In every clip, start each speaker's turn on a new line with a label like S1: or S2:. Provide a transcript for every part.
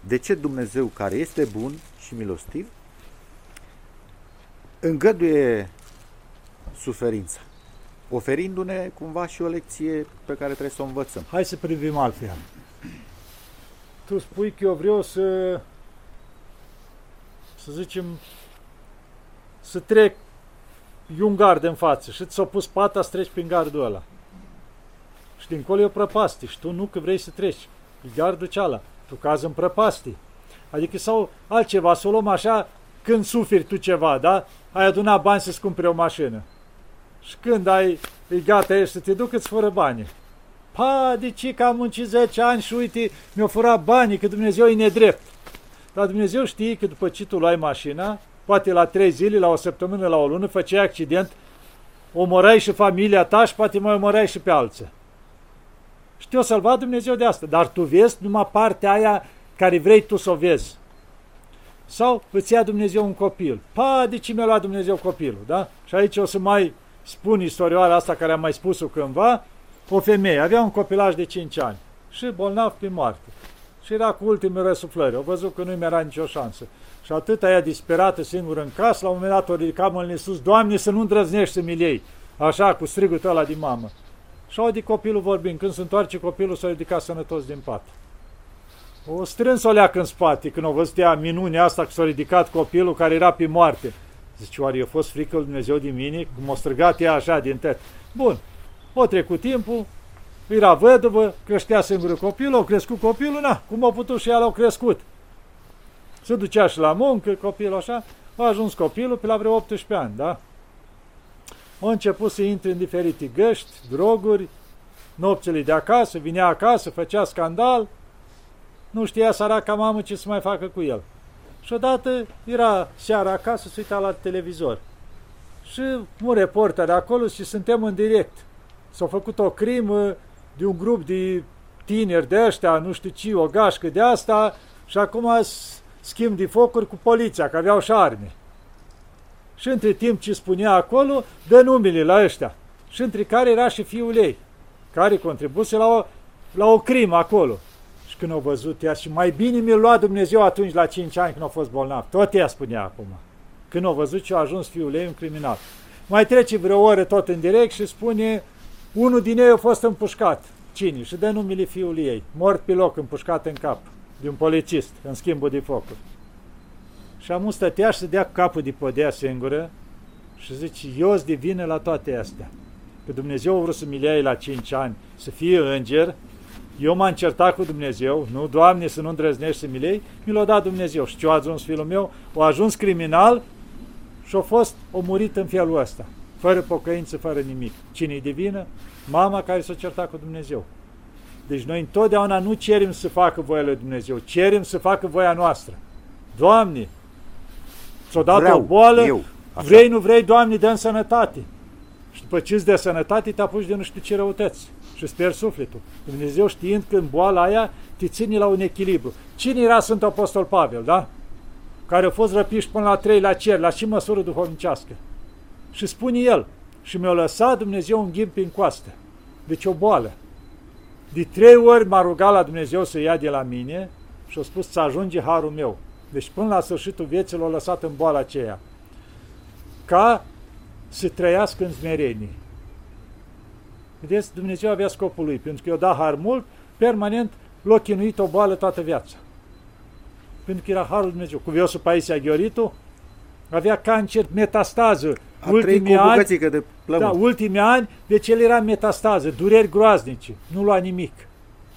S1: de ce Dumnezeu, care este bun și milostiv, îngăduie suferința, oferindu-ne cumva și o lecție pe care trebuie să o învățăm.
S2: Hai să privim altfel. Tu spui că eu vreau să, să zicem, să trec e un gard în față și ți-a pus pata să treci prin gardul ăla. Și dincolo e o prăpastie și tu nu că vrei să treci. E gardul ceala. Tu cazi în prăpastie. Adică sau altceva, să o luăm așa când suferi tu ceva, da? Ai adunat bani să-ți cumpere o mașină. Și când ai, e gata, ești să te duc, îți fără bani. Pa, de ce că am muncit 10 ani și uite, mi-au furat banii, că Dumnezeu e nedrept. Dar Dumnezeu știe că după ce tu luai mașina, poate la trei zile, la o săptămână, la o lună, făceai accident, omorai și familia ta și poate mai omorai și pe alții. Și te-o salvat Dumnezeu de asta. Dar tu vezi numai partea aia care vrei tu să o vezi. Sau îți ia Dumnezeu un copil. Pa, de ce mi-a luat Dumnezeu copilul, da? Și aici o să mai spun istorioara asta care am mai spus-o cândva. O femeie avea un copilaj de 5 ani și bolnav pe moarte. Și era cu ultimele răsuflări. Au văzut că nu mi era nicio șansă. Și atât aia disperată singur în casă, la un moment dat o ridica mâinile sus, Doamne, să nu îndrăznești să mi iei. Așa, cu strigul ăla din mamă. Și aude copilul vorbind. Când se întoarce copilul, s-a ridicat sănătos din pat. O strâns o leacă în spate când au văzut ea minunea asta că s-a ridicat copilul care era pe moarte. Zice, oare a fost frică lui Dumnezeu din mine? Cum a strigat ea așa din tăt. Bun, o trecut timpul, era văduvă, creștea singură copilul, au crescut copilul, na, cum a putut și el au crescut. Se ducea și la muncă, copilul așa, a ajuns copilul pe la vreo 18 ani, da? A început să intre în diferite găști, droguri, nopțile de acasă, vinea acasă, făcea scandal, nu știa săraca mamă ce să mai facă cu el. Și odată era seara acasă, se uita la televizor. Și un reporter acolo și suntem în direct. S-a făcut o crimă de un grup de tineri de ăștia, nu știu ce, o gașcă de asta, și acum schimb de focuri cu poliția, că aveau și arme. Și între timp ce spunea acolo, dă numele la ăștia. Și între care era și fiul ei, care contribuse la o, la o crimă acolo. Și când au văzut ea, și mai bine mi-l lua Dumnezeu atunci la 5 ani când a fost bolnav. Tot ea spunea acum. Când au văzut ce a ajuns fiul ei un criminal. Mai trece vreo oră tot în direct și spune, unul din ei a fost împușcat. Cine? Și dă numele fiului ei. Mort pe loc, împușcat în cap de un polițist în schimbul de focuri. Și am stătea și să dea capul de podea singură și zice, eu îți devine la toate astea. Că Dumnezeu a vrut să mi la 5 ani, să fie înger, eu m-am certat cu Dumnezeu, nu, Doamne, să nu îndrăznești să mi lei, mi l-a dat Dumnezeu. Și ce a ajuns fiul meu? A ajuns criminal și a fost omurit în felul ăsta, fără pocăință, fără nimic. Cine-i divină? Mama care s-a certat cu Dumnezeu. Deci noi întotdeauna nu cerem să facă voia lui Dumnezeu, cerem să facă voia noastră. Doamne, ți-o dat Vreau, o boală, eu, vrei, nu vrei, Doamne, dă sănătate. Și după ce îți dă sănătate, te apuci de nu știu ce răutăți și sper sufletul. Dumnezeu știind că în boala aia te ține la un echilibru. Cine era Sfântul Apostol Pavel, da? Care a fost răpiși până la trei la cer, la și măsură duhovnicească. Și spune el, și mi-a lăsat Dumnezeu un ghimp în coastă. Deci o boală. De trei ori m-a rugat la Dumnezeu să ia de la mine și a spus să ajunge harul meu. Deci până la sfârșitul vieții l-a lăsat în boala aceea. Ca să trăiască în smerenie. Vedeți, Dumnezeu avea scopul lui, pentru că i-a dat har mult, permanent l-a chinuit o boală toată viața. Pentru că era harul Dumnezeu. Cu Viosul Paisia Ghioritu avea cancer metastază
S1: a ultimii cu ani, de
S2: Da, ultimii ani, deci el era metastază, dureri groaznice, nu lua nimic.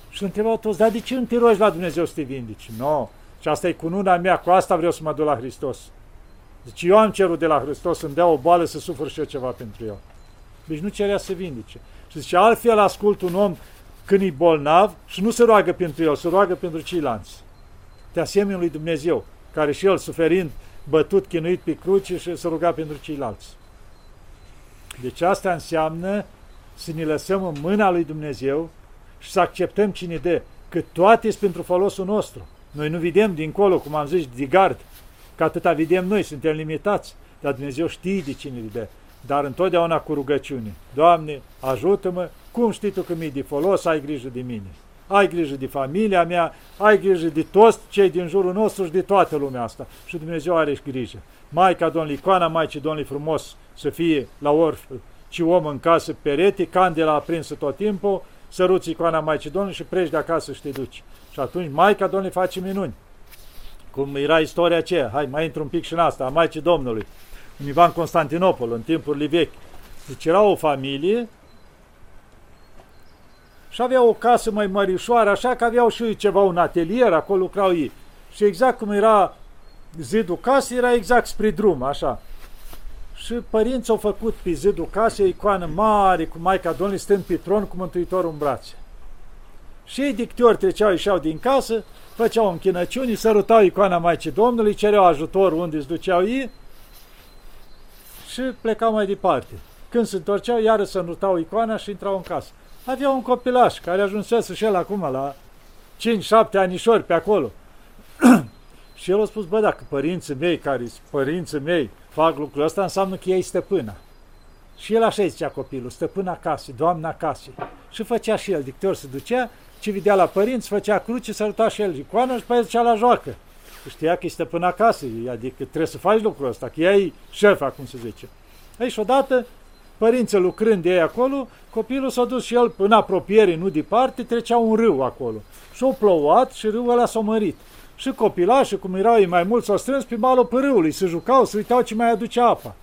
S2: Și îl întrebau toți, dar de ce nu te rogi la Dumnezeu să te vindici? Nu, no. Și asta e cununa mea, cu asta vreau să mă duc la Hristos. Deci eu am cerut de la Hristos să-mi dea o boală să sufăr și eu ceva pentru el. Deci nu cerea să vindice. Și zice, altfel ascult un om când e bolnav și nu se roagă pentru el, se roagă pentru ceilalți. Te asemenea lui Dumnezeu, care și el suferind bătut, chinuit pe cruce și să ruga pentru ceilalți. Deci asta înseamnă să ne lăsăm în mâna lui Dumnezeu și să acceptăm cine dă, că toate sunt pentru folosul nostru. Noi nu vedem dincolo, cum am zis, de gard, că atâta vedem noi, suntem limitați, dar Dumnezeu știe de cine îi dă, dar întotdeauna cu rugăciune. Doamne, ajută-mă, cum știi Tu că mi-e de folos, ai grijă de mine. ai grijă de familia mea, ai grijă de toți cei din jurul nostru și de toată lumea asta. Și Dumnezeu are grijă. Maica Domnului, icoana Maicii Domnului frumos să fie la orf, ci om în casă perete, candela aprinsă tot timpul, săruți icoana Maicii Domnului și pleci de acasă și te duci. Și atunci Maica Domnului face minuni. Cum era istoria aceea, hai mai intru un pic și în asta, a Maicii Domnului, univa în Constantinopol, în timpurile vechi. Deci era o familie și aveau o casă mai mărișoară, așa că aveau și ceva, un atelier, acolo lucrau ei. Și exact cum era zidul casei, era exact spre drum, așa. Și părinții au făcut pe zidul casei o icoană mare cu Maica Domnului stând pe tron cu Mântuitorul în brațe. Și ei de câte ori treceau, ieșeau din casă, făceau închinăciuni, sărutau icoana Maicii Domnului, cereau ajutor unde îți duceau ei și plecau mai departe. Când se întorceau, iară sărutau icoana și intrau în casă. Avea un copilaș care ajunsese și el acum la 5-7 anișori pe acolo. și el a spus, bă, dacă părinții mei, care sunt părinții mei, fac lucrul ăsta, înseamnă că ei stăpâna. Și el așa zicea copilul, stăpâna casei, doamna casei. Și făcea și el, dictor se ducea, ce vedea la părinți, făcea cruce, săruta și el icoană și pe el zicea la joacă. Știa că e stăpâna casei, adică trebuie să faci lucrul ăsta, că ea e șefa, cum se zice. Ei, și odată părinții lucrând de ei acolo, copilul s-a dus și el în apropiere, nu departe, trecea un râu acolo. Și-a plouat și râul ăla s-a mărit. Și copilașii, cum erau ei mai mulți, s-au strâns pe malul pârâului, se jucau, se uitau ce mai aduce apa.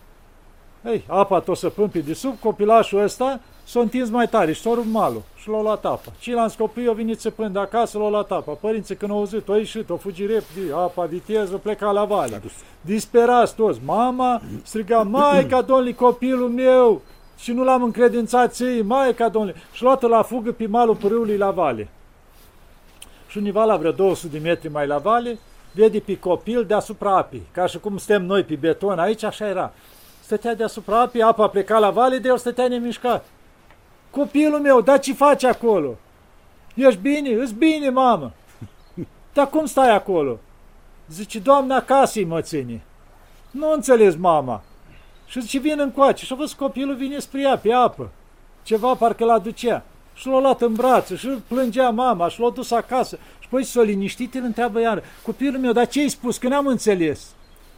S2: Ei, apa tot să pâmpi de sub, copilașul ăsta s-a întins mai tare și s-a rupt malul și l-a luat apa. Ceilalți copii au venit țăpând de acasă, l-au luat apa. Părinții când au auzit, au ieșit, au fugit repede, apa, viteză, pleca la vale. Disperați toți. Mama striga, Maica Domnului, copilul meu, și nu l-am încredințat ție, Maica Domnului. Și luată la fugă pe malul pârâului la vale. Și univa la vreo 200 de metri mai la vale, vede pe copil deasupra apii, ca și cum suntem noi pe beton aici, așa era. Stătea deasupra apii, apa pleca la vale, de el stătea nemișcat. Copilul meu, dar ce faci acolo? Ești bine? Îți bine, mamă. Dar cum stai acolo? Zice, doamna acasă mă ține. Nu înțeles, mama. Și zice, vin încoace. Și a văzut copilul vine spre ea, pe apă. Ceva parcă l-a ducea. Și l-a luat în brațe și plângea mama și l-a dus acasă. Și păi s-a liniștit, îl întreabă iar, copilul meu, dar ce ai spus? Că n-am înțeles.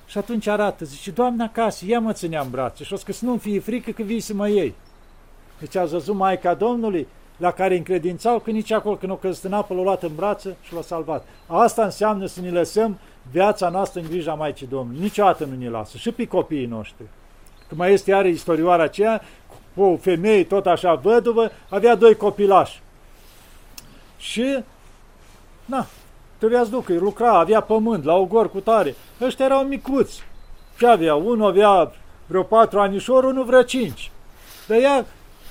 S2: Și atunci arată, zice, doamna acasă, ea mă ținea în brațe. Și o că să nu-mi fie frică că vii să mă iei. Deci a văzut Maica Domnului, la care încredințau că nici acolo când o căzut în apă, l-a luat în brață și l-a salvat. Asta înseamnă să ne lăsăm viața noastră în grija Maicii Domnului. Niciodată nu ne lasă. Și pe copiii noștri. Că mai este are istorioara aceea, cu o femeie tot așa văduvă, avea doi copilași. Și, na, trebuia să ducă, lucra, avea pământ, la ogor cu tare. Ăștia erau micuți. Ce avea? Unul avea vreo patru anișori, unul vreo cinci. Dar ea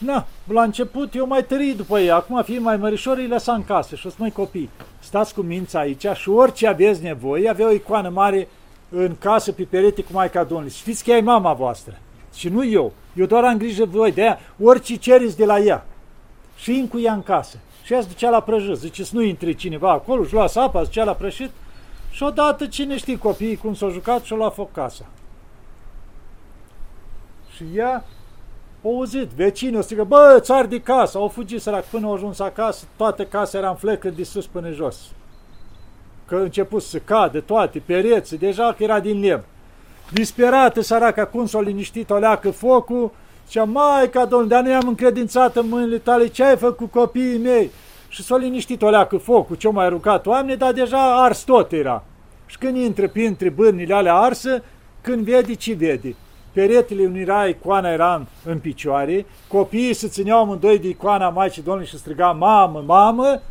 S2: Na, la început eu mai tării după ei, acum fiind mai mărișor, îi lăsa în casă și o mai copii, stați cu mința aici și orice aveți nevoie, avea o icoană mare în casă pe perete cu Maica Domnului. Știți că ea e mama voastră și nu eu. Eu doar am grijă de voi, de aia orice cereți de la ea. Și în cu ea în casă. Și ea se ducea la prăjit. Zice să nu intre cineva acolo, și lua apa, zicea la prășit. Și odată cine știe copiii cum s-au jucat și-au luat foc casa. Și ea au auzit, vecinii o strigă, bă, țar de casă, au fugit sărac până au ajuns acasă, toată casa era în flecă de sus până jos. Că a început să cadă toate, pereți, deja că era din lemn. Disperată săraca, cum s-a liniștit, o leacă focul, zicea, mai ca domnul, dar nu am încredințat în mâinile tale, ce ai făcut copiii mei? Și s-a liniștit o leacă focul, ce mai rugat oameni, dar deja ars tot era. Și când intră printre bârnile alea arsă, când vede, ce vede? Peretele unui era icoana era în picioare, copiii se țineau amândoi de icoana Maicii Domnului și striga mamă, mamă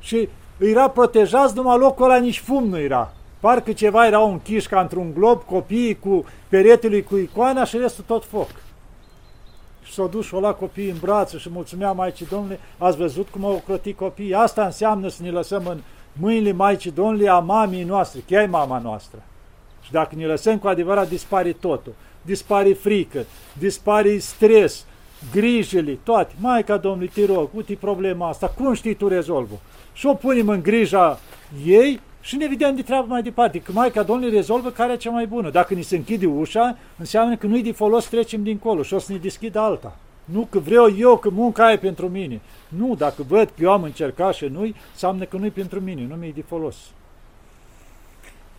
S2: și era protejați, numai locul ăla nici fum nu era. Parcă ceva era închiși ca într-un glob, copiii cu peretele cu icoana și restul tot foc. Și s-au dus și la copiii în brațe și mulțumea Maicii Domnului, ați văzut cum au ocrotit copiii? Asta înseamnă să ne lăsăm în mâinile Maicii Domnului a mamii noastre, că e mama noastră. Și dacă ne lăsăm cu adevărat, dispare totul dispare frică, dispare stres, grijile, toate. Maica Domnului, te rog, uite problema asta, cum știi tu rezolvă? Și o punem în grija ei și ne vedem de treabă mai departe, că Maica Domnului rezolvă care e cea mai bună. Dacă ni se închide ușa, înseamnă că nu-i de folos, trecem dincolo și o să ne deschidă alta. Nu că vreau eu, că munca e pentru mine. Nu, dacă văd că eu am încercat și nu înseamnă că nu-i pentru mine, nu mi-e de folos.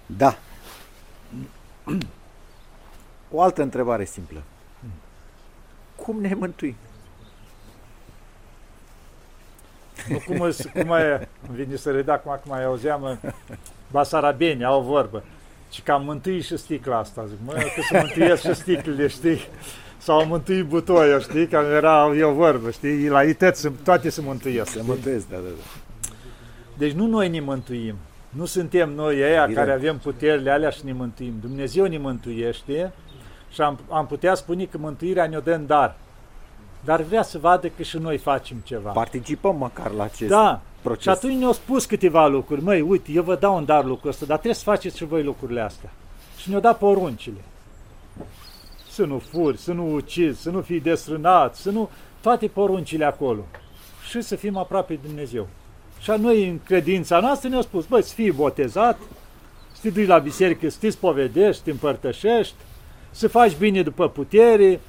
S1: Da. O altă întrebare simplă. Cum ne mântuim?
S2: Nu cum, cum e, îmi vine să redac acum că mai auzeam basarabeni, au o vorbă. Și că am mântuit și sticla asta. Zic, mă, că să mântuiesc și sticlele, știi? Sau mântuit butoiul, știi? Că era eu vorbă, știi? La ități toate se mântuiesc.
S1: Se mântuiesc, da, da, da.
S2: Deci nu noi ne mântuim. Nu suntem noi ăia care avem puterile alea și ne mântuim. Dumnezeu ne mântuiește și am, am putea spune că mântuirea ne-o dă în dar. Dar vrea să vadă că și noi facem ceva.
S1: Participăm măcar la acest
S2: da.
S1: proces.
S2: Și atunci ne-au spus câteva lucruri. Măi, uite, eu vă dau un dar lucrul ăsta, dar trebuie să faceți și voi lucrurile astea. Și ne-au dat poruncile. Să nu furi, să nu ucizi, să nu fii desrânat, să nu... Toate poruncile acolo. Și să fim aproape de Dumnezeu. Și a noi, în credința noastră, ne-au spus, băi, să fii botezat, să te duci la biserică, să te spovedești, să te împărtășești, să faci bine după putere,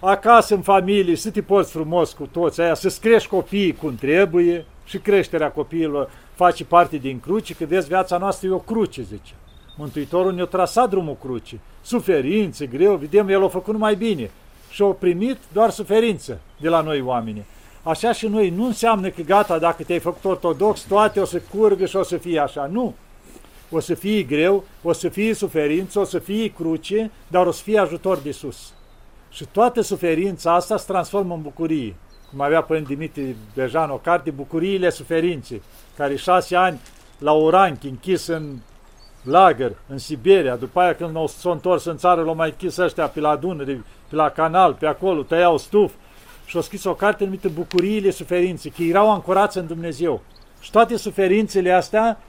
S2: acasă în familie, să te porți frumos cu toți aia, să-ți crești copiii cum trebuie și creșterea copiilor face parte din cruce, că vezi, viața noastră e o cruce, zice. Mântuitorul ne-a trasat drumul cruce. Suferințe, greu, vedem, el a făcut numai bine. Și a primit doar suferință de la noi oameni. Așa și noi, nu înseamnă că gata, dacă te-ai făcut ortodox, toate o să curgă și o să fie așa. Nu. O să fie greu, o să fie suferință, o să fie cruce, dar o să fie ajutor de sus. Și toată suferința asta se transformă în bucurie. Cum avea Părinte Dimitri Bejan o carte, Bucuriile suferinței, care șase ani la Oranchi, închis în lagăr, în Siberia, după aia când s-au întors în țară, l-au mai închis ăștia pe la Dunăre, pe la canal, pe acolo, tăiau stuf și au scris o carte numită Bucuriile suferinței, că erau ancorați în Dumnezeu. Și toate suferințele astea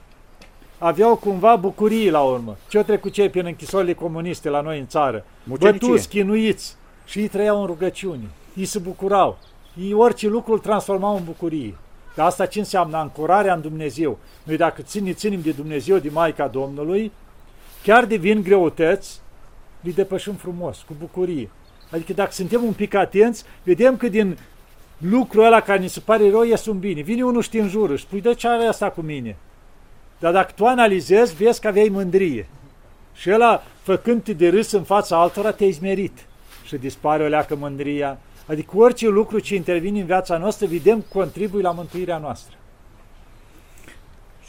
S2: aveau cumva bucurii la urmă. Ce-au trecut cei prin închisorile comuniste la noi în țară? Bătuți, chinuiți, și ei trăiau în rugăciune, ei se bucurau, ei orice lucru îl transformau în bucurie. Dar asta ce înseamnă? Ancorarea în Dumnezeu. Noi dacă ține, ținem de Dumnezeu, de Maica Domnului, chiar devin greutăți, le depășim frumos, cu bucurie. Adică dacă suntem un pic atenți, vedem că din lucrul ăla care ni se pare rău, ies un bine. Vine unul și te înjură și spui, de ce are asta cu mine? Dar dacă tu analizezi, vezi că aveai mândrie. Și ăla, făcând-te de râs în fața altora, te-ai zmerit și dispare o leacă mândria. Adică orice lucru ce intervine în viața noastră, vedem, contribuie la mântuirea noastră.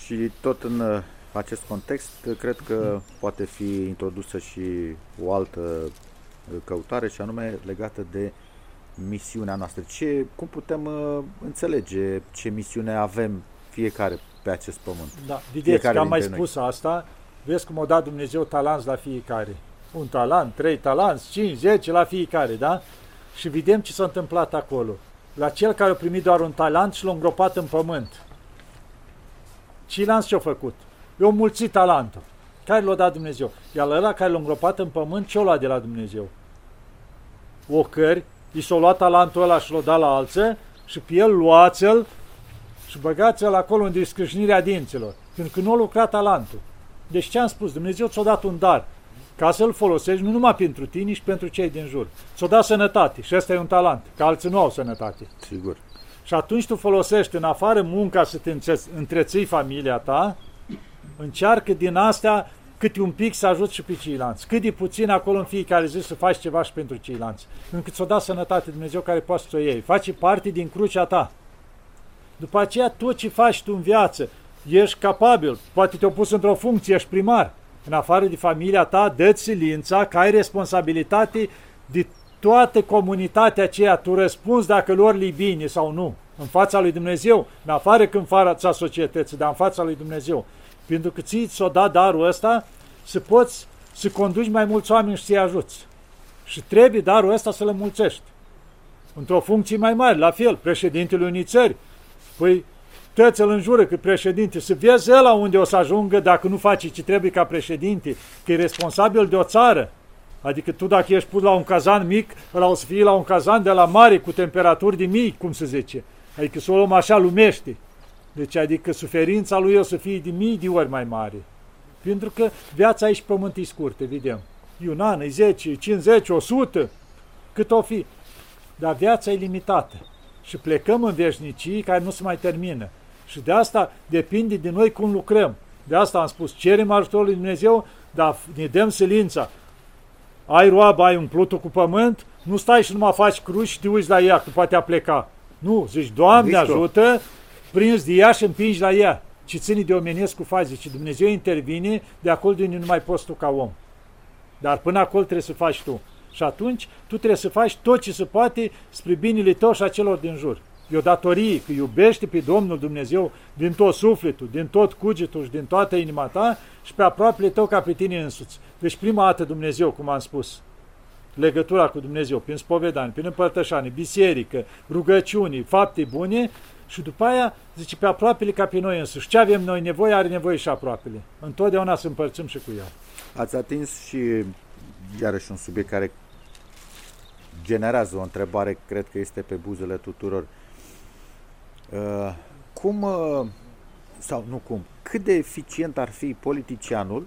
S1: Și tot în uh, acest context, cred că poate fi introdusă și o altă uh, căutare, și anume legată de misiunea noastră. Ce, cum putem uh, înțelege ce misiune avem fiecare pe acest pământ?
S2: Da, vedeți că am mai spus noi. asta, vezi cum a dat Dumnezeu talanți la fiecare un talent, trei talanți, cinci, zece la fiecare, da? Și vedem ce s-a întâmplat acolo. La cel care a primit doar un talent și l-a îngropat în pământ. Ceilalți ce-au făcut? Eu mulțit talentul. Care l-a dat Dumnezeu? Iar ăla care l-a îngropat în pământ, ce-o luat de la Dumnezeu? Ocări, i s-a luat talentul ăla și l-a dat la alță și pe el luați-l și băgați-l acolo în descrâșnirea dinților. Pentru că nu a lucrat talentul. Deci ce am spus? Dumnezeu ți-a dat un dar ca să-l folosești nu numai pentru tine, și pentru cei din jur. Ți-o da sănătate și ăsta e un talent, că alții nu au sănătate.
S1: Sigur.
S2: Și atunci tu folosești în afară munca să te întreții familia ta, încearcă din astea câte un pic să ajuți și pe ceilalți. Cât de puțin acolo în fiecare zi să faci ceva și pentru ceilalți. Încât ți-o da sănătate Dumnezeu care poate să o iei. Faci parte din crucea ta. După aceea, tot ce faci tu în viață, ești capabil, poate te-au pus într-o funcție, ești primar, în afară de familia ta, dă-ți silința că ai responsabilitate de toată comunitatea aceea, tu răspunzi dacă lor li bine sau nu, în fața lui Dumnezeu, în afară când fața societății, dar în fața lui Dumnezeu. Pentru că ți s-o dat darul ăsta să poți să conduci mai mulți oameni și să-i ajuți. Și trebuie darul ăsta să le mulțești. Într-o funcție mai mare, la fel, președintele unei țări. Păi toți îl înjură că președinte, să vezi la unde o să ajungă dacă nu face ce trebuie ca președinte, că e responsabil de o țară. Adică tu dacă ești pus la un cazan mic, ăla o să fie la un cazan de la mare cu temperaturi de mii, cum se zice. Adică să o luăm așa lumește. Deci adică suferința lui o să fie de mii de ori mai mare. Pentru că viața aici pământ e scurtă, vedem. E un an, e 10, 50, 100, cât o fi. dar viața e limitată. Și plecăm în veșnicii care nu se mai termină. Și de asta depinde de noi cum lucrăm. De asta am spus, cerem ajutorul lui Dumnezeu, dar ne dăm silința. Ai roabă, ai umplut cu pământ, nu stai și nu mai faci cruci și te uiți la ea, că poate a pleca. Nu, zici, Doamne Victor. ajută, prins de ea și împingi la ea. Ci ține de omenesc cu fazi. Și Dumnezeu intervine, de acolo de unde nu mai poți tu ca om. Dar până acolo trebuie să faci tu. Și atunci tu trebuie să faci tot ce se poate spre binele tău și a celor din jur. E o datorie, că iubește pe Domnul Dumnezeu din tot sufletul, din tot cugetul și din toată inima ta și pe aproapele tău ca pe tine însuți. Deci prima dată Dumnezeu, cum am spus, legătura cu Dumnezeu, prin spovedanie, prin împărtășanie, biserică, rugăciuni, fapte bune și după aia zice pe aproapele ca pe noi însuși. Ce avem noi nevoie, are nevoie și aproapele. Întotdeauna să împărțim și cu el.
S1: Ați atins și iarăși un subiect care generează o întrebare, cred că este pe buzele tuturor. Uh, cum, uh, sau nu cum, cât de eficient ar fi politicianul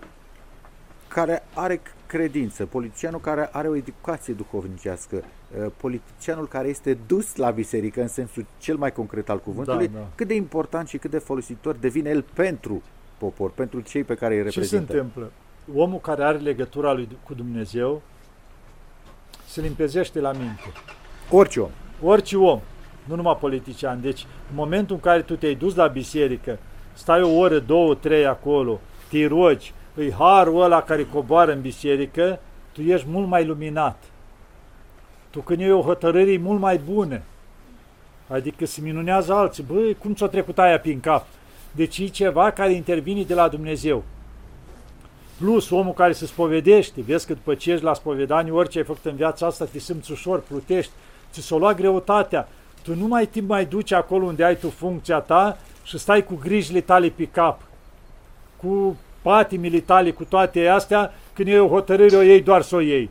S1: care are credință, politicianul care are o educație duhovnicească, uh, politicianul care este dus la biserică în sensul cel mai concret al cuvântului, da, da. cât de important și cât de folositor devine el pentru popor, pentru cei pe care îi reprezintă.
S2: Ce se întâmplă? Omul care are legătura lui cu Dumnezeu se limpezește la minte.
S1: Orice om.
S2: Orice om, nu numai politician. Deci, în momentul în care tu te-ai dus la biserică, stai o oră, două, trei acolo, te rogi, îi harul ăla care coboară în biserică, tu ești mult mai luminat. Tu când e o hotărâre mult mai bună. Adică se minunează alții. Băi, cum ți-a trecut aia prin cap? Deci e ceva care intervine de la Dumnezeu. Plus omul care se spovedește, vezi că după ce ești la spovedanie, orice ai făcut în viața asta, te simți ușor, plutești, ți s-o lua greutatea. Tu nu mai timp mai duci acolo unde ai tu funcția ta și stai cu grijile tale pe cap, cu patimile tale, cu toate astea, când e o hotărâre, o iei doar să o iei.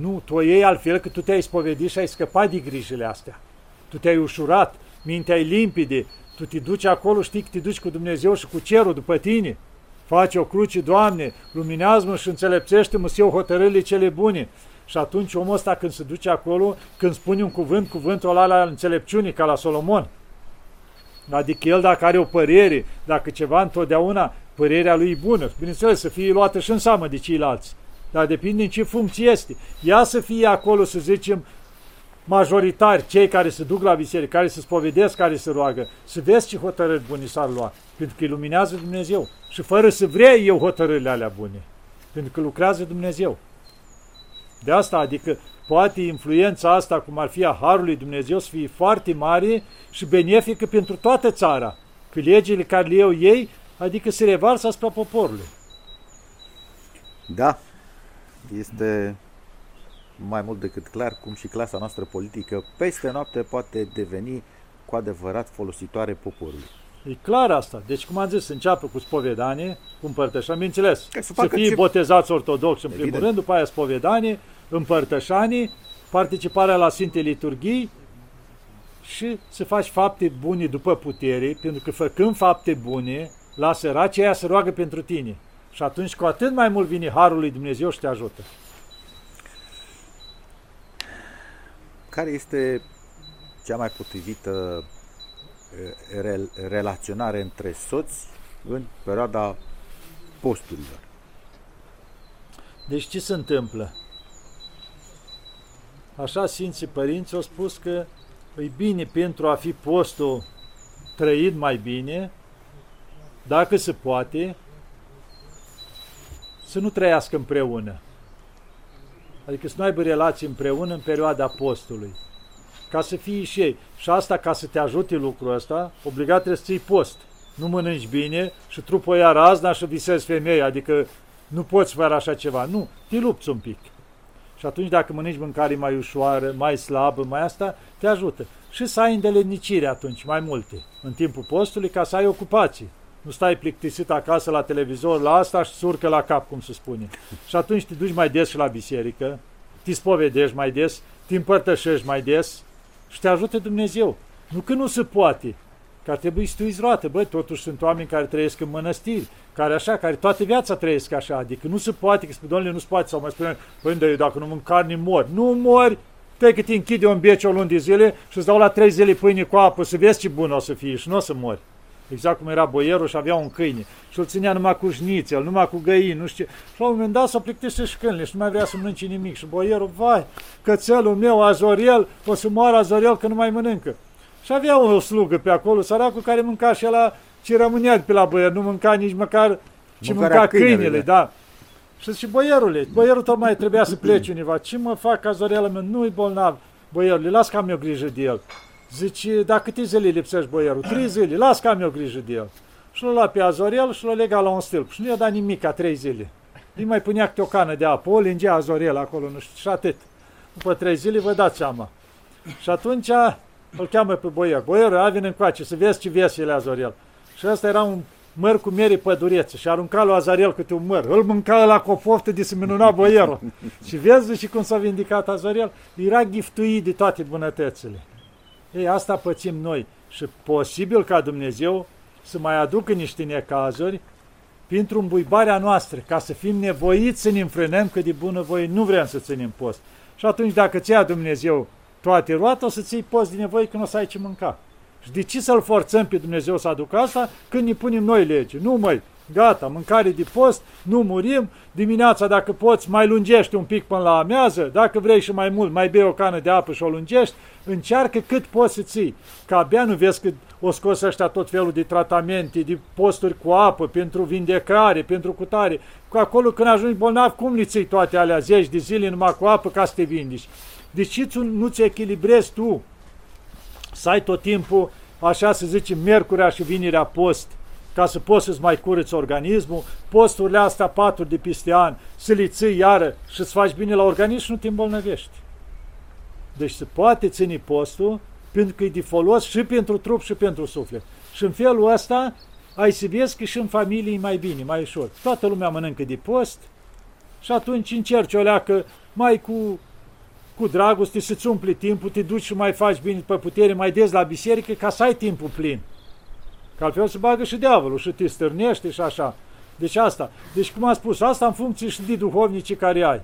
S2: Nu, tu o iei altfel că tu te-ai spovedit și ai scăpat de grijile astea. Tu te-ai ușurat, mintea e limpide, tu te duci acolo, știi că te duci cu Dumnezeu și cu cerul după tine. Faci o cruce, Doamne, luminează-mă și înțelepțește-mă să iau hotărârile cele bune. Și atunci omul ăsta când se duce acolo, când spune un cuvânt, cuvântul ăla la înțelepciune, ca la Solomon. Adică el dacă are o părere, dacă ceva întotdeauna, părerea lui e bună. Bineînțeles, să fie luată și în seamă de ceilalți. Dar depinde în ce funcție este. Ea să fie acolo, să zicem, majoritari, cei care se duc la biserică, care se spovedesc, care se roagă, să vezi ce hotărâri bune s-ar lua, pentru că iluminează Dumnezeu. Și fără să vrei eu hotărârile alea bune, pentru că lucrează Dumnezeu. De asta, adică poate influența asta, cum ar fi a Harului Dumnezeu, să fie foarte mare și benefică pentru toată țara. Că legile care le iau ei, adică se revarsă asupra poporului.
S1: Da, este mai mult decât clar cum și clasa noastră politică peste noapte poate deveni cu adevărat folositoare poporului.
S2: E clar asta. Deci, cum am zis, înceapă cu spovedanie, cu împărtășanie, bineînțeles, să, să fie ce... botezați ortodox în primul rând, după aia spovedanie, împărtășanie, participarea la Sfinte Liturghii și să faci fapte bune după putere, pentru că făcând fapte bune, la săraci aia se roagă pentru tine. Și atunci cu atât mai mult vine Harul lui Dumnezeu și te ajută.
S1: Care este cea mai potrivită relaționare între soți în perioada posturilor?
S2: Deci ce se întâmplă? Așa Sfinții Părinți au spus că e bine pentru a fi postul trăit mai bine, dacă se poate, să nu trăiască împreună. Adică să nu aibă relații împreună în perioada postului. Ca să fie și ei. Și asta, ca să te ajute lucrul ăsta, obligat trebuie să ții post. Nu mănânci bine și trupul ia razna și visezi femei, adică nu poți fără așa ceva. Nu, te lupți un pic. Și atunci dacă mănânci mâncare mai ușoară, mai slabă, mai asta, te ajută. Și să ai îndeletnicire atunci, mai multe, în timpul postului, ca să ai ocupații. Nu stai plictisit acasă la televizor la asta și surcă la cap, cum se spune. Și atunci te duci mai des și la biserică, te spovedești mai des, te împărtășești mai des și te ajută Dumnezeu. Nu că nu se poate, că ar trebui să tu izroate. Băi, totuși sunt oameni care trăiesc în mănăstiri, care așa, care toată viața trăiesc așa. Adică nu se poate, că spune, domnule, nu se poate, sau mai spune, păi, dacă nu mânc carne, mor. Nu mori, te că te închide un beci o luni de zile și îți dau la trei zile pâine cu apă să vezi ce bun o să fie și nu o să mori. Exact cum era boierul și avea un câine. Și îl ținea numai cu șnițel, numai cu găini, nu știu ce. Și la un moment dat s-a plictisit și câinele și nu mai vrea să mănânce nimic. Și boierul, vai, cățelul meu, Azoriel, o să moară Azoriel că nu mai mănâncă. Și avea o slugă pe acolo, săracul care mânca și la ce rămânea pe la boier, nu mânca nici măcar ce mânca câinele, câinele da. da. Și zice, boierule, boierul tocmai trebuia să plece univa. Ce mă fac, Azorielul meu, nu-i bolnav. Boierule, las că am eu grijă de el. Zice, da câte zile lipsești boierul? Trei zile, las că am eu grijă de el. Și l-a luat pe Azorel și l-a legat la un stâlp. Și nu i-a dat nimic ca trei zile. Îi mai punea câte o cană de apă, o lingea Azorel acolo, nu știu, și atât. După trei zile vă dați seama. Și atunci îl cheamă pe boier. Boierul, a vine încoace să vezi ce vesele Azorel. Și ăsta era un măr cu mere pădurețe și arunca lui Azarel câte un măr. Îl mânca la cu o poftă de să minuna boierul. și vezi și cum s-a vindicat Azarel? Era giftuit de toate bunătățile. Ei, asta pățim noi și posibil ca Dumnezeu să mai aducă niște necazuri pentru îmbuibarea noastră, ca să fim nevoiți să ne înfrânăm, că de bunăvoie nu vrem să ținem post. Și atunci dacă ți-a Dumnezeu toate roate, o să ții post de nevoie când o să ai ce mânca. Și de ce să-L forțăm pe Dumnezeu să aducă asta când ne punem noi lege? Nu, măi, gata, mâncare de post, nu murim, dimineața dacă poți mai lungești un pic până la amiază, dacă vrei și mai mult, mai bei o cană de apă și o lungești, încearcă cât poți să ții. Că abia nu vezi că o scos ăștia tot felul de tratamente, de posturi cu apă, pentru vindecare, pentru cutare. Cu acolo când ajungi bolnav, cum le ții toate alea zeci de zile numai cu apă ca să te vindici? De ce nu-ți echilibrezi tu? Să ai tot timpul, așa să zicem, miercurea și vinerea post, ca să poți să-ți mai curăți organismul, posturile astea patru de peste an, să le ții iară și să faci bine la organism și nu te îmbolnăvești. Deci se poate ține postul pentru că e de folos și pentru trup și pentru suflet. Și în felul ăsta ai să vezi că și în familie e mai bine, mai ușor. Toată lumea mănâncă de post și atunci încerci o leacă mai cu, cu dragoste să-ți umpli timpul, te duci și mai faci bine pe putere, mai des la biserică ca să ai timpul plin. Că altfel se bagă și diavolul și te stârnește și așa. Deci asta. Deci cum am spus, asta în funcție și de duhovnicii care ai.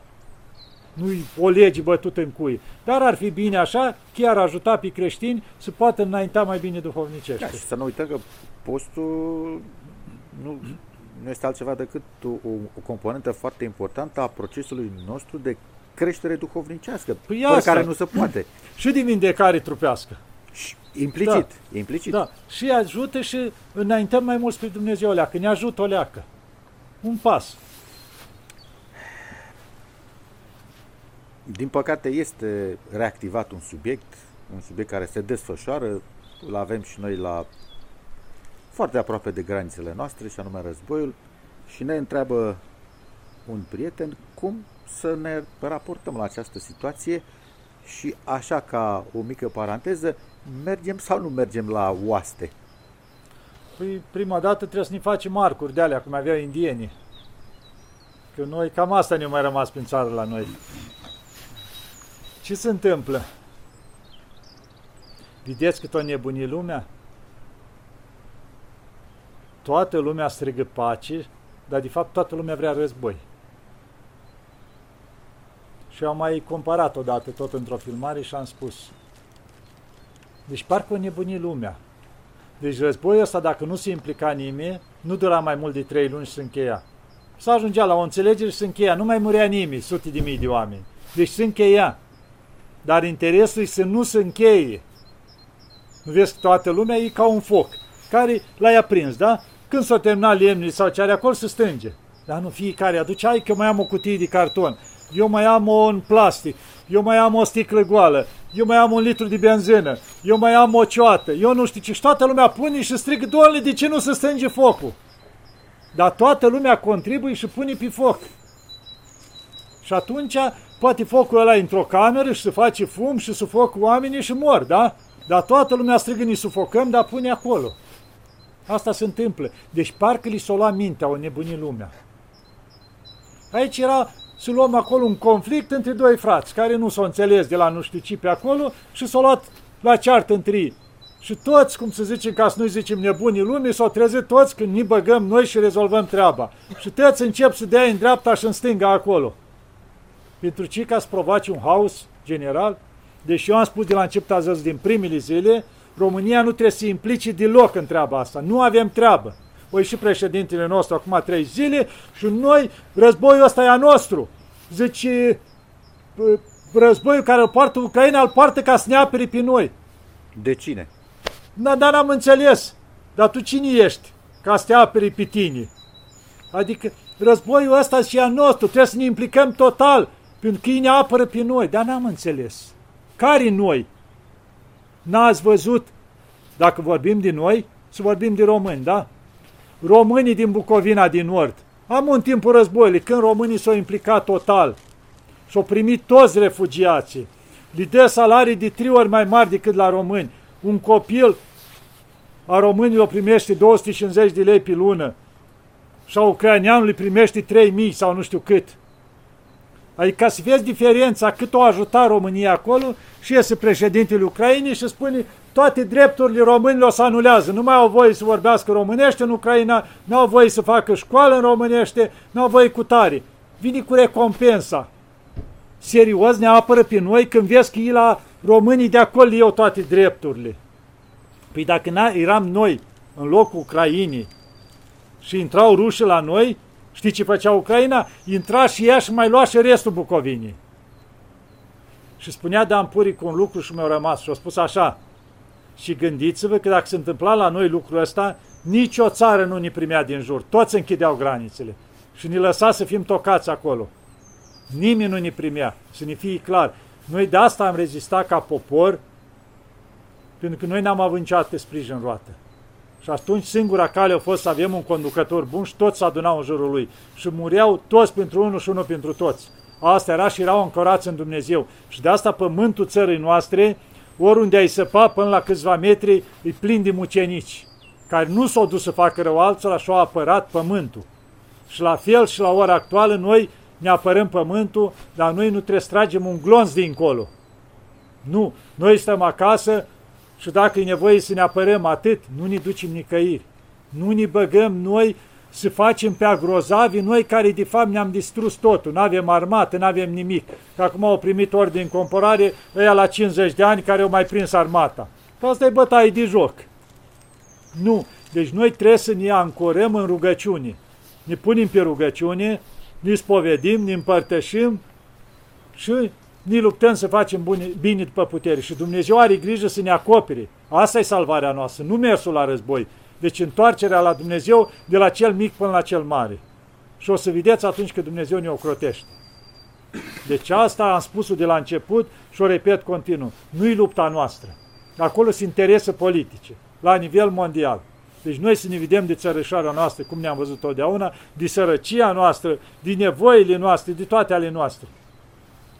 S2: Nu-i o lege bătută în cui. Dar ar fi bine așa, chiar ajuta pe creștini să poată înainta mai bine duhovnicește. Da,
S1: și să nu uităm că postul nu, nu este altceva decât o, o componentă foarte importantă a procesului nostru de creștere duhovnicească, păi fără care nu se poate.
S2: Și din vindecare trupească.
S1: Și implicit, da. implicit.
S2: Da. Și ajută și înaintăm mai mult spre Dumnezeu o leacă, ne ajută o leacă. Un pas.
S1: Din păcate este reactivat un subiect, un subiect care se desfășoară, îl avem și noi la foarte aproape de granițele noastre, și anume războiul, și ne întreabă un prieten cum să ne raportăm la această situație și așa ca o mică paranteză, mergem sau nu mergem la oaste?
S2: Păi prima dată trebuie să ne facem marcuri de alea, cum aveau indienii. Că noi cam asta ne-a mai rămas prin țară la noi. Ce se întâmplă? Vedeți cât o nebunit lumea? Toată lumea strigă pace, dar de fapt toată lumea vrea război. Și am mai comparat odată tot într-o filmare și am spus deci parcă o nebunit lumea. Deci războiul ăsta, dacă nu se implica nimeni, nu dura mai mult de trei luni și se încheia. S-a ajungea la o înțelegere și se încheia. Nu mai murea nimeni, sute de mii de oameni. Deci se încheia. Dar interesul e să nu se încheie. Nu vezi că toată lumea e ca un foc, care l-ai aprins, da? Când s-a terminat lemnul sau ce are acolo, se stânge. Dar nu fiecare aduce, ai că mai am o cutie de carton, eu mai am o în plastic, eu mai am o sticlă goală, eu mai am un litru de benzină, eu mai am o cioată, eu nu știu ce, și toată lumea pune și strigă, doamne, de ce nu se stânge focul? Dar toată lumea contribuie și pune pe foc. Și atunci poate focul ăla într-o cameră și se face fum și sufoc oamenii și mor, da? Dar toată lumea strigă, ne sufocăm, dar pune acolo. Asta se întâmplă. Deci parcă li s-o lua mintea, o nebunit lumea. Aici era să luăm acolo un conflict între doi frați care nu s-au înțeles de la nu știu ce pe acolo și s-au luat la ceartă între ei. Și toți, cum să zicem, ca să nu zicem nebunii lumii, s-au trezit toți când ne băgăm noi și rezolvăm treaba. Și toți încep să dea în dreapta și în stânga acolo. Pentru ce ca să provoace un haos general? Deși eu am spus de la început, ați văzut, din primele zile, România nu trebuie să se implice deloc în treaba asta. Nu avem treabă. O și președintele nostru acum trei zile și noi, războiul ăsta e a nostru. Zice, războiul care îl poartă Ucraina, îl poartă ca să ne apere pe noi.
S1: De cine?
S2: Da, dar n-am înțeles. Dar tu cine ești ca să te apere pe tine? Adică războiul ăsta și a nostru, trebuie să ne implicăm total, pentru că ei ne apără pe noi. Dar n-am înțeles. Care noi? N-ați văzut, dacă vorbim de noi, să vorbim de români, da? Românii din Bucovina din Nord. Am un timpul războiului, când românii s-au implicat total și au primit toți refugiații. Li dă salarii de trei ori mai mari decât la români. Un copil a românilor primește 250 de lei pe lună și a ucraineanului primește 3000 sau nu știu cât. Adică ca să vezi diferența cât o ajuta România acolo și iese președintele Ucrainei și spune toate drepturile românilor se anulează. Nu mai au voie să vorbească românește în Ucraina, nu au voie să facă școală în românește, nu au voie cu tare. Vine cu recompensa. Serios ne apără pe noi când vezi că ei la românii de acolo iau toate drepturile. Păi dacă eram noi în locul Ucrainei și intrau rușii la noi, știi ce făcea Ucraina? Intra și ea și mai lua și restul Bucovinii. Și spunea Dan Puric un lucru și mi-a rămas și a spus așa, și gândiți-vă că dacă se întâmpla la noi lucrul ăsta, nicio țară nu ne primea din jur. Toți închideau granițele și ne lăsa să fim tocați acolo. Nimeni nu ne primea, să ne fie clar. Noi de asta am rezistat ca popor, pentru că noi n-am avut niciodată sprijin roată. Și atunci singura cale a fost să avem un conducător bun și toți s adunau în jurul lui. Și mureau toți pentru unul și unul pentru toți. Asta era și erau ancorați în Dumnezeu. Și de asta pământul țării noastre, oriunde ai săpa până la câțiva metri, e plin de mucenici, care nu s-au dus să facă rău altora și au apărat pământul. Și la fel și la ora actuală noi ne apărăm pământul, dar noi nu trebuie să tragem un glonț dincolo. Nu, noi stăm acasă și dacă e nevoie să ne apărăm atât, nu ne ducem nicăieri. Nu ne băgăm noi să facem pe agrozavi, noi care de fapt ne-am distrus totul, nu avem armată, nu avem nimic. Că acum au primit ordine în comparare ăia la 50 de ani care au mai prins armata. Că asta e bătaie de joc. Nu. Deci noi trebuie să ne ancorăm în rugăciune. Ne punem pe rugăciune, ne spovedim, ne împărtășim și ne luptăm să facem bune, bine după putere. Și Dumnezeu are grijă să ne acopere. Asta e salvarea noastră, nu mersul la război. Deci întoarcerea la Dumnezeu de la cel mic până la cel mare. Și o să vedeți atunci că Dumnezeu ne ocrotește. Deci asta am spus-o de la început și o repet continuu. Nu-i lupta noastră. Acolo sunt interese politice, la nivel mondial. Deci noi să ne vedem de țărășarea noastră, cum ne-am văzut totdeauna, de sărăcia noastră, de nevoile noastre, de toate ale noastre.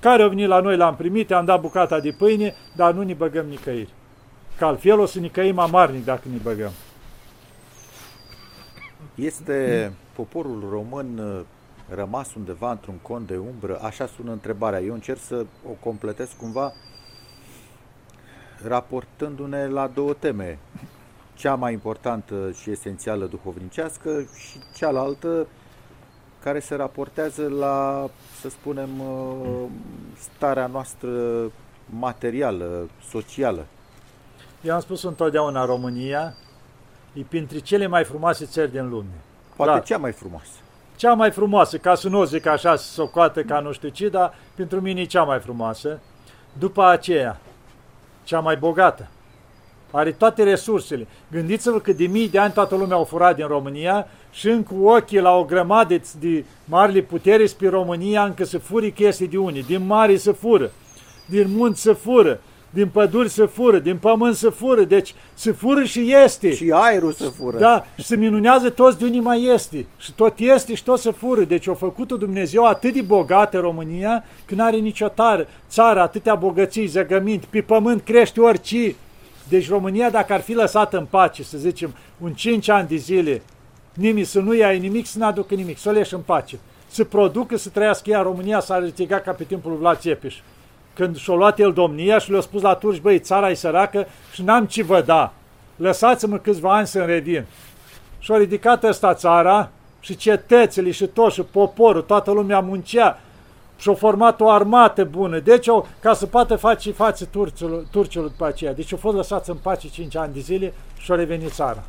S2: Care au venit la noi, l-am primit, am dat bucata de pâine, dar nu ne băgăm nicăieri. Că altfel o să ne căim amarnic dacă ne băgăm.
S1: Este poporul român uh, rămas undeva într-un cont de umbră? Așa sună întrebarea. Eu încerc să o completez cumva raportându-ne la două teme. Cea mai importantă și esențială duhovnicească și cealaltă care se raportează la, să spunem, uh, starea noastră materială, socială.
S2: Eu am spus întotdeauna România e printre cele mai frumoase țări din lume.
S1: Poate dar, cea mai frumoasă.
S2: Cea mai frumoasă, ca să nu zic așa, să socoată ca nu știu ce, dar pentru mine e cea mai frumoasă. După aceea, cea mai bogată. Are toate resursele. Gândiți-vă că de mii de ani toată lumea au furat din România și încă ochii la o grămadă de mari puteri spre România încă se furi chestii de unii. Din mari se fură, din munți se fură, din păduri se fură, din pământ se fură, deci se fură și este.
S1: Și aerul se fură.
S2: Da, și se minunează toți de unii mai este. Și tot este și tot se fură. Deci a făcut-o Dumnezeu atât de bogată România, că nu are nicio țară, țară atâtea bogății, zăgăminte, pe pământ crește orice. Deci România, dacă ar fi lăsată în pace, să zicem, un 5 ani de zile, nimic, să nu ia nimic, să nu aducă nimic, să o leși în pace. Să producă, să trăiască ea România, să ar ca pe timpul lui Vlad Țepeș când și-a luat el domnia și le-a spus la turci, băi, țara e săracă și n-am ce vă da. Lăsați-mă câțiva ani să-mi revin. Și-a ridicat ăsta țara și cetățile și tot și poporul, toată lumea muncea. Și-au format o armată bună, deci o, ca să poată face față turcilor, turcilor după aceea. Deci au fost lăsați în pace 5 ani de zile și au revenit țara.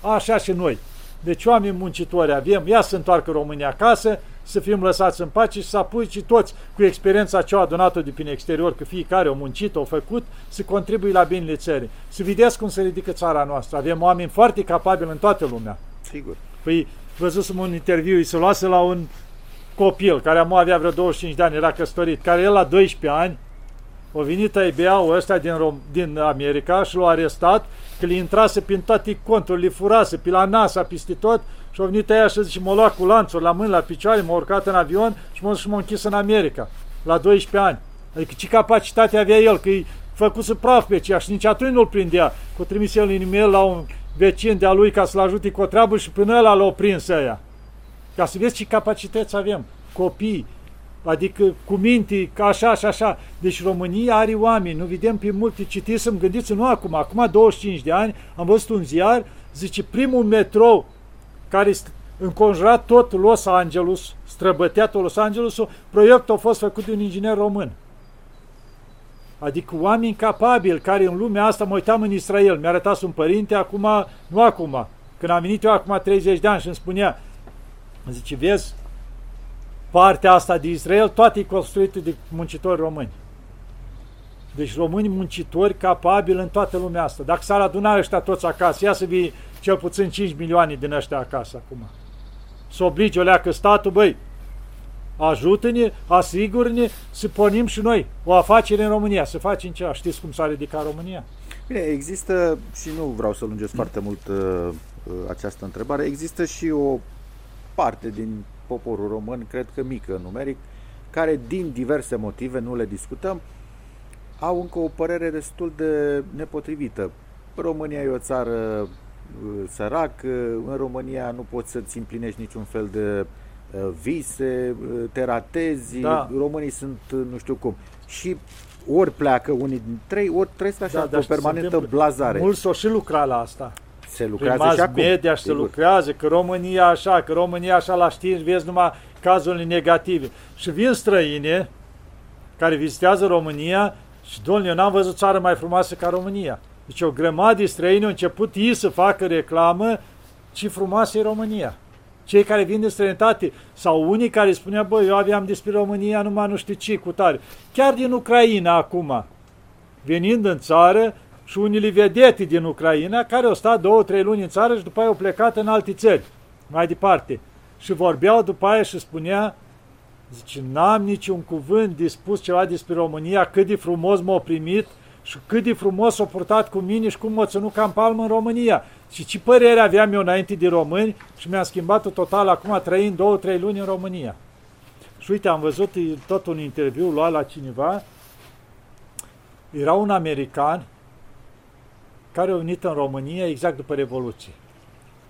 S2: Așa și noi. Deci oameni muncitori avem, ia să întoarcă România acasă, să fim lăsați în pace și să apuci toți cu experiența ce au adunat-o de prin exterior, că fiecare au muncit, au făcut, să contribui la binele țării. Să vedeți cum se ridică țara noastră. Avem oameni foarte capabili în toată lumea.
S1: Sigur.
S2: Păi, văzusem un interviu, îi se luase la un copil, care am avea vreo 25 de ani, era căsătorit, care el la 12 ani, o venit IBA-ul ăsta din, Rom- din America și l-a arestat, că le intrase prin toate conturile, le furase, pe la NASA, peste tot, și a venit aia și zice, mă lua cu lanțuri la mâini, la picioare, m-a urcat în avion și m-a și m-a închis în America, la 12 ani. Adică ce capacitate avea el, că îi făcuse praf pe ceea și nici atunci nu-l prindea. Cu trimis el în e la un vecin de-a lui ca să-l ajute cu o treabă și până ăla l-a prins aia. Ca să vezi ce capacități avem. Copii, adică cu minte, ca așa și așa. Deci România are oameni, nu vedem pe multe, citisem, gândiți nu acum, acum 25 de ani, am văzut un ziar, zice, primul metrou care înconjurat tot Los Angeles, străbătea tot Los Angeles, proiectul a fost făcut de un inginer român. Adică oameni capabili care în lumea asta, mă uitam în Israel, mi-a arătat un părinte acum, nu acum, când am venit eu acum 30 de ani și îmi spunea, zice, vezi, partea asta de Israel, toate e construite de muncitori români. Deci români muncitori capabili în toată lumea asta. Dacă s-ar aduna ăștia toți acasă, ia să vii cel puțin 5 milioane din ăștia acasă acum. Să oblige o leacă statul, băi, ajută-ne, asigură-ne să pornim și noi o afacere în România, să facem ceva. Știți cum s-a ridicat România?
S1: Bine, există, și nu vreau să lungesc foarte mult uh, uh, această întrebare, există și o parte din poporul român, cred că mică numeric, care din diverse motive, nu le discutăm, au încă o părere destul de nepotrivită. România e o țară uh, săracă, în România nu poți să-ți împlinești niciun fel de uh, vise, uh, teratezi, da. românii sunt nu știu cum. Și ori pleacă unii dintre ei, ori trăiesc așa da, o permanentă blazare.
S2: Mulți o și lucra la asta
S1: se lucrează Prin și acum.
S2: media și se lucrează, că România așa, că România așa la știri, vezi numai cazurile negative. Și vin străine care vizitează România și, domnule, eu n-am văzut țară mai frumoasă ca România. Deci o grămadă de străini au început ei să facă reclamă ce frumoasă e România. Cei care vin de străinătate sau unii care spunea, bă, eu aveam despre România numai nu știu ce, cu tare. Chiar din Ucraina acum, venind în țară, și unele vedete din Ucraina care au stat două, trei luni în țară și după aia au plecat în alte țări, mai departe. Și vorbeau după aia și spunea, zice, n-am niciun cuvânt de spus ceva despre România, cât de frumos m-au primit și cât de frumos s-au purtat cu mine și cum m-au ținut ca în palmă în România. Și ce părere aveam eu înainte de români și mi-am schimbat-o total acum trăind două, trei luni în România. Și uite, am văzut tot un interviu luat la cineva, era un american care a venit în România exact după Revoluție.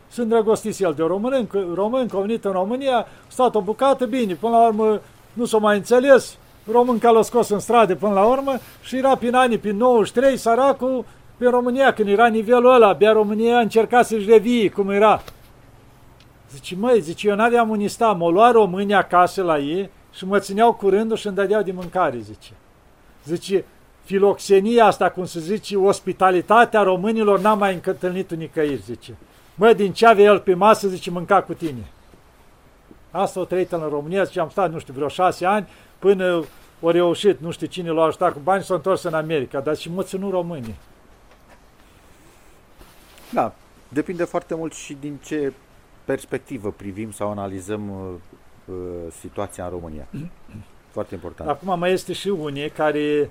S2: Sunt drăgostit el de român, român, că a venit în România, stat o bucată, bine, până la urmă nu s-a mai înțeles, român ca l-a scos în stradă până la urmă și era prin anii, prin 93, săracul, pe România, când era nivelul ăla, abia România a încercat să-și revii, cum era. Zice, măi, zice, eu n-aveam unii sta, mă lua românii acasă la ei și mă țineau curând și îmi dădeau de mâncare, zice. Zice, filoxenia asta, cum se zice, ospitalitatea românilor n-am mai întâlnit nicăieri, zice. Mă, din ce avea el pe masă, zice, mânca cu tine. Asta o trăit în România, zice, am stat, nu știu, vreo șase ani, până o reușit, nu știu cine l-a ajutat cu bani, s-a întors în America, dar și mă ținu românii.
S1: Da, depinde foarte mult și din ce perspectivă privim sau analizăm uh, uh situația în România. Foarte important.
S2: Acum mai este și unii care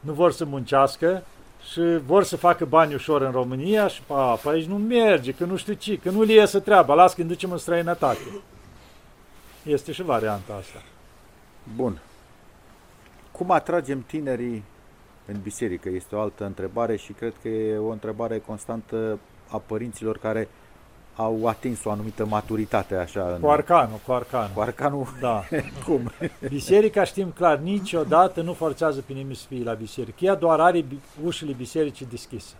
S2: nu vor să muncească și vor să facă bani ușor în România și pa, pe aici nu merge, că nu știu ce, că nu le iese treaba, las când ducem în străinătate. Este și varianta asta.
S1: Bun. Cum atragem tinerii în biserică? Este o altă întrebare și cred că e o întrebare constantă a părinților care au atins o anumită maturitate așa. În...
S2: Cu arcanul, cu arcanul.
S1: Cu arcanul?
S2: Da.
S1: Cum?
S2: Biserica, știm clar, niciodată nu forțează pe nimeni să fie la biserică. Ea doar are ușile bisericii deschise.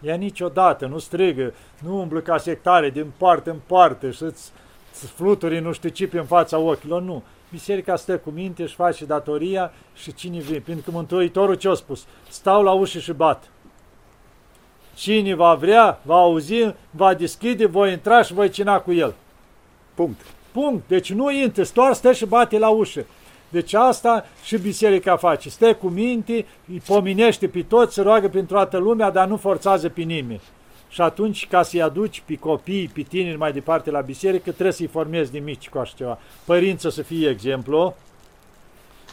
S2: Ea niciodată nu strigă, nu umblă ca sectare din parte în parte și îți fluturi nu știu ce în fața ochilor, nu. Biserica stă cu minte, își face datoria și cine vine. Pentru că Mântuitorul ce a spus? Stau la ușă și bat. Cine va vrea, va auzi, va deschide, voi intra și voi cina cu el.
S1: Punct.
S2: Punct. Deci nu intră, doar stă și bate la ușă. Deci asta și biserica face. Stă cu minte, îi pominește pe toți, se roagă pentru toată lumea, dar nu forțează pe nimeni. Și atunci, ca să-i aduci pe copii, pe tineri mai departe la biserică, trebuie să-i formezi din mici cu așa ceva. Părință să fie exemplu,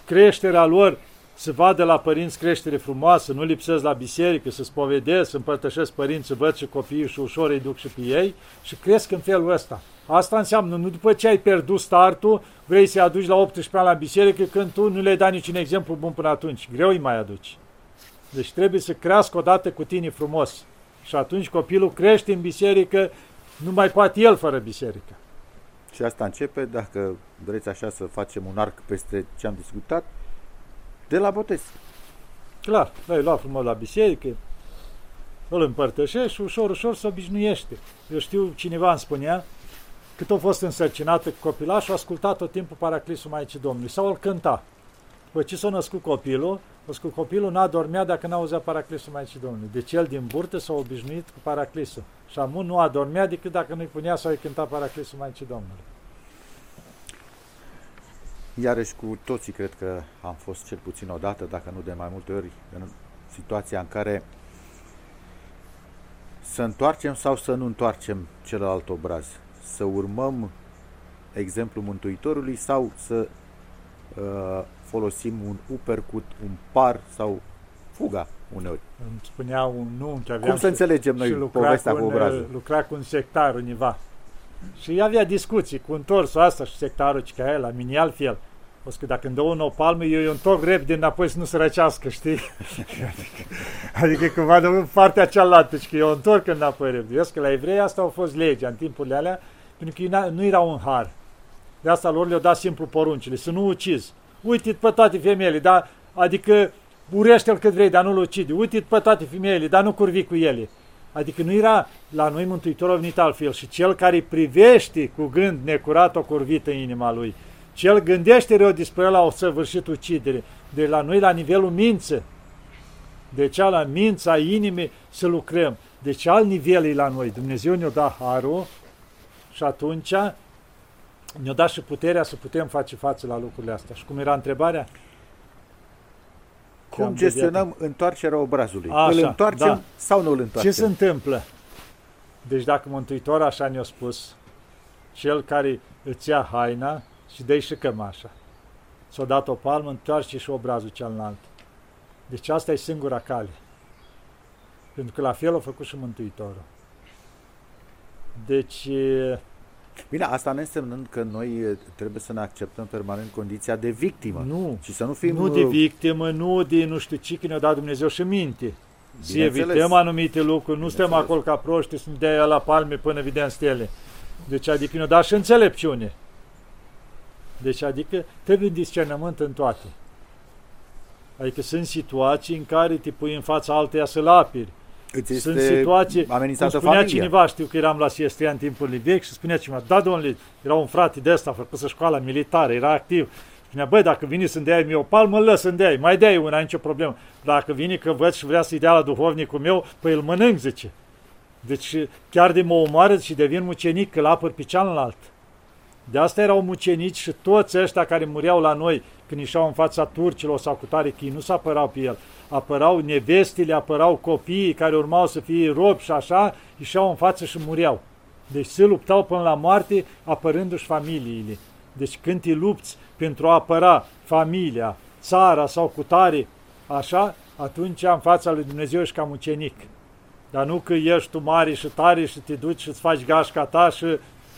S2: creșterea lor să vadă la părinți creștere frumoasă, nu lipsesc la biserică, să spovedesc, să împărtășesc părinți, să văd și copiii și ușor îi duc și pe ei și cresc în felul ăsta. Asta înseamnă, nu după ce ai pierdut startul, vrei să-i aduci la 18 ani la biserică când tu nu le-ai dat niciun exemplu bun până atunci. Greu îi mai aduci. Deci trebuie să crească odată cu tine frumos. Și atunci copilul crește în biserică, nu mai poate el fără biserică.
S1: Și asta începe, dacă vreți așa să facem un arc peste ce am discutat, de la botez.
S2: Clar, l-ai luat frumos la biserică, îl împărtășești și ușor, ușor se obișnuiește. Eu știu, cineva îmi spunea, cât a fost însărcinată cu copilașul, a ascultat tot timpul Paraclisul Maicii Domnului sau îl cânta. După ce s-a născut copilul, că copilul n-a dormea dacă n-a auzea Paraclisul Maicii Domnului. Deci el din burtă s-a obișnuit cu Paraclisul. Și amun nu a dormea decât dacă nu-i punea sau îi cânta Paraclisul Maicii Domnului.
S1: Iarăși cu toții cred că am fost cel puțin o dată, dacă nu de mai multe ori, în situația în care să întoarcem sau să nu întoarcem celălalt obraz, să urmăm exemplul Mântuitorului sau să uh, folosim un uppercut, un par sau fuga uneori.
S2: Îmi spunea un nu,
S1: că Cum să înțelegem noi povestea cu obrazul?
S2: Lucra cu un sectar univa. Și avea discuții cu întorsul asta și sectarul ca el, la mini altfel. O că dacă îmi dă un o palmă, eu îi întorc repede înapoi să nu se răcească, știi? adică cumva de partea cealaltă, și că eu întorc înapoi repede. Eu că la evrei asta a fost legea în timpurile alea, pentru că nu era un har. De asta lor le-au dat simplu poruncile, să nu ucizi. Uite pe toate femeile, dar, adică urește-l cât vrei, dar nu-l ucide. Uite pe toate femeile, dar nu curvi cu ele. Adică nu era la noi Mântuitorul venit altfel și cel care privește cu gând necurat o curvită în inima lui. Cel gândește rău despre el o săvârșit ucidere. De la noi la nivelul mință. Deci la mința inimii să lucrăm. Deci alt nivel e la noi. Dumnezeu ne-a dat harul și atunci ne-a dat și puterea să putem face față la lucrurile astea. Și cum era întrebarea?
S1: Cum gestionăm deviat. întoarcerea obrazului? Așa, îl întoarcem da. sau nu îl întoarcem?
S2: Ce se întâmplă? Deci dacă Mântuitor așa ne-a spus, cel care îți ia haina și dă și cămașa, s-a dat o palmă, întoarce și obrazul celălalt. Deci asta e singura cale. Pentru că la fel a făcut și Mântuitorul. Deci
S1: Bine, asta ne însemnând că noi trebuie să ne acceptăm permanent condiția de victimă.
S2: Nu.
S1: Și să nu fim...
S2: Nu de victimă, nu de nu știu ce, că ne-a dat Dumnezeu și minte. Să evităm anumite lucruri, nu stăm acolo ca proști să ne dea la palme până vedem stele. Deci adică ne-a dat și înțelepciune. Deci adică trebuie discernământ în toate. Adică sunt situații în care te pui în fața alteia să-l apiri
S1: Îți Sunt situații, amenințată cum
S2: spunea
S1: familia.
S2: cineva, știu că eram la CST în timpurile vechi și spunea cineva, da, domnule, era un frate de ăsta, făcut să școala militară, era activ. Spunea, băi, dacă vine să-mi dea mie o palmă, lăs să-mi dea mai dea una, nicio problemă. Dacă vine că văd și vrea să-i dea la duhovnicul meu, păi îl mănânc, zice. Deci chiar de mă omoară și devin mucenic, că l-apăr pe cealaltă. De asta erau mucenici și toți ăștia care mureau la noi când ieșeau în fața turcilor sau cu tare chii, nu s apărau pe el apărau nevestile, apărau copiii care urmau să fie robi și așa, ieșeau în față și mureau. Deci se luptau până la moarte apărându-și familiile. Deci când te lupți pentru a apăra familia, țara sau cutare, așa, atunci în fața lui Dumnezeu ești ca mucenic. Dar nu că ești tu mare și tare și te duci și îți faci gașca ta și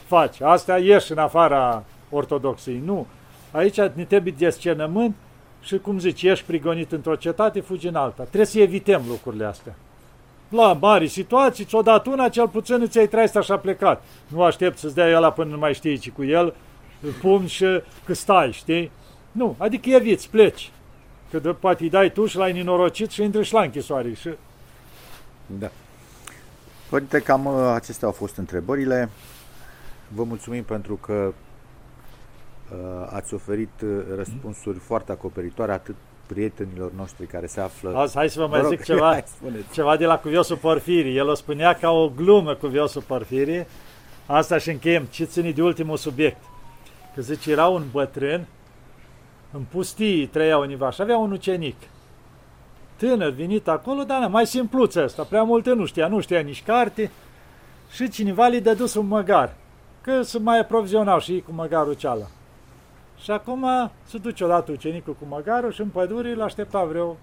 S2: faci. Astea ieși în afara ortodoxiei. Nu. Aici ne trebuie discernământ și, cum zici, ești prigonit într-o cetate, fugi în alta. Trebuie să evităm lucrurile astea. La mari situații, ți-o dat una, cel puțin îți ai trăit așa plecat. Nu aștept să-ți dea ăla până nu mai știi ci cu el, pun și că stai, știi? Nu, adică eviți, pleci. Că de, poate îi dai tu și l-ai nenorocit și intri și la închisoare. Și...
S1: Da. Părinte, cam uh, acestea au fost întrebările. vă mulțumim pentru că uh, ați oferit uh, răspunsuri foarte acoperitoare atât prietenilor noștri care se află...
S2: Azi, hai să vă mai vă zic rog, ceva, ceva de la cuviosul Porfirii. El o spunea ca o glumă cuviosul Porfirii. Asta și încheiem. Ce ține de ultimul subiect? Că zice, era un bătrân în pustii trăia univa și avea un ucenic. Tânăr, venit acolo, dar mai simpluță ăsta, prea multe nu știa, nu știa nici carte și cineva li-a dus un măgar, că se mai aprovizionau și ei cu măgarul ceala. Și acum se duce odată ucenicul cu măgarul și în pădure îl aștepta vreo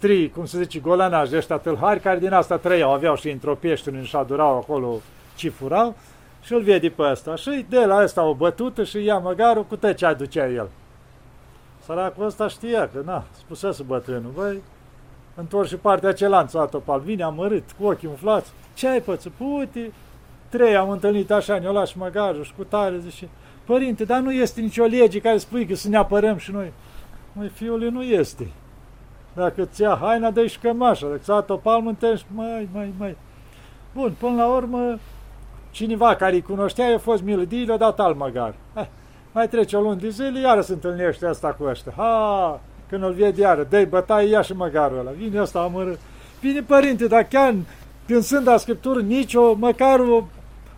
S2: trei, cum se zice, golanași de ăștia tâlhari, care din asta trăiau, aveau și într-o peșteră, și adurau acolo ce furau, și îl vede pe ăsta. Și de la ăsta o bătută și ia măgarul cu tot ce aducea el. Săracul ăsta știa că, na, spusese bătrânul, băi, întorci și partea cealaltă, atopal, vine amărât, cu ochii umflați, ce ai pățit? Pute, trei am întâlnit așa, ne-o lași măgarul și cu tare, zice, părinte, dar nu este nicio lege care spui că să ne apărăm și noi. Măi, fiule, nu este. Dacă ți ia haina, dă și cămașa, dacă ți-a topal, mântești, mai, mai, mai. Bun, până la urmă, cineva care îi cunoștea, a fost milă de le-a dat alt măgar. Hai, mai trece o lună de zile, iară se întâlnește asta cu ăștia. Ha, când îl vede iară, dă bătaie, ia și măgarul ăla. Vine ăsta amără. Vine părinte, dar chiar când sunt la Scriptură, nicio, măcar o,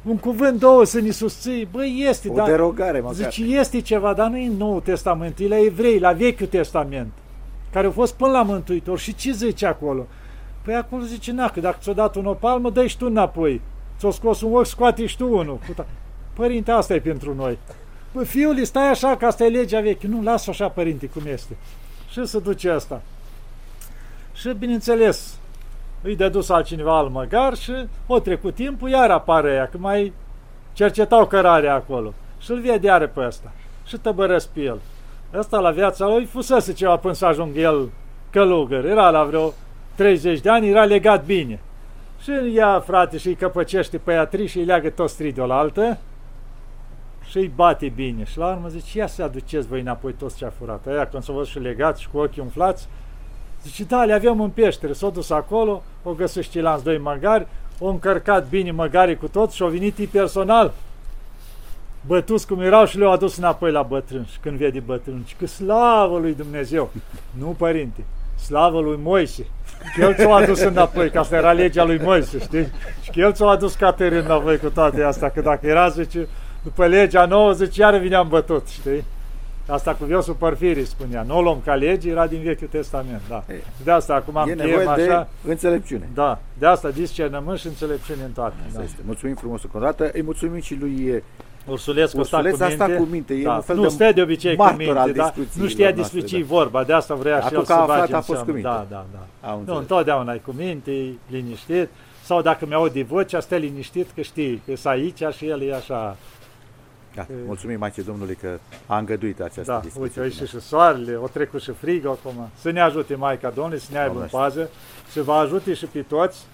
S2: un cuvânt, două să ne susții. Băi, este,
S1: o
S2: dar...
S1: derogare, măcar.
S2: Zice, este ceva, dar nu e în Noul Testament, e la evrei, la Vechiul Testament, care au fost până la Mântuitor. Și ce zice acolo? Păi acolo zice, na, că dacă ți-o dat un palmă, dă tu înapoi. Ți-o scos un ochi, scoate și tu unul. Părinte, asta e pentru noi. Bă, fiul, stai așa, că asta e legea veche. Nu, lasă așa, părinte, cum este. Și se duce asta. Și, bineînțeles, îi de dus altcineva al măgar și o trecut timpul, iar apare ea, că mai cercetau cărarea acolo. Și îl vede iară pe ăsta. Și tăbărăsc pe el. Ăsta la viața lui fusese ceva până să ajungă el călugăr. Era la vreo 30 de ani, era legat bine. Și ia frate și îi căpăcește pe ea și îi leagă toți trei de altă și îi bate bine. Și la urmă zice, ia să aduceți voi înapoi toți ce a furat. Aia când s-au văzut și legați și cu ochii umflați, zice, da, le avem în peștere. S-au dus acolo, o găsește lanț doi măgari, au încărcat bine măgarii cu toți și au venit personal. Bătuți cum erau și le-au adus înapoi la bătrân. Și când vede bătrân, că slavă lui Dumnezeu. Nu, părinte, slavă lui Moise. Că el ți-o adus înapoi, că asta era legea lui Moise, știi? Și că el ți-o adus Caterin înapoi cu toate astea, că dacă era, zice, după legea 90, iară vineam bătut, știi? Asta cu viosul Porfirii spunea. Nu o luăm ca lege, era din Vechiul Testament, da. De asta acum am
S1: nevoie așa. de înțelepciune.
S2: Da, de asta discernământ și înțelepciune în toate.
S1: da. este. Mulțumim frumos încă o dată. Îi mulțumim și lui
S2: Ursulescu, Ursulescu
S1: a stat cu minte. E
S2: da.
S1: un fel
S2: nu
S1: de
S2: stă de obicei cu minte, da? nu știa despre ce da. vorba, de asta vrea și el să bage
S1: a fost cu minte.
S2: Da, da, da. Nu, întotdeauna ai cu minte, e liniștit. Sau dacă mi-aud de voce, stă liniștit că știi că e aici și el e așa
S1: da, mulțumim Maicii Domnului că a îngăduit această
S2: da,
S1: discuție.
S2: Uite, și, și soarele, o trecut și frig acum. Să ne ajute Maica Domnului, să ne aibă în pază, să vă ajute și pe toți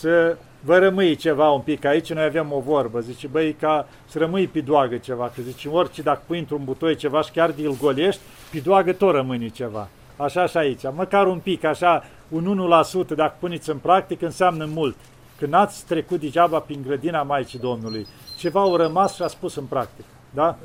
S2: să vă rămâi ceva un pic aici, noi avem o vorbă, zice, băi, ca să rămâi pe doagă ceva, că zice, orice dacă pui într-un butoi ceva și chiar de îl golești, pe doagă tot rămâne ceva. Așa și aici, măcar un pic, așa, un 1% dacă puneți în practică înseamnă mult. Când ați trecut degeaba prin grădina Maicii Domnului, ceva au rămas și a spus în practică. Da?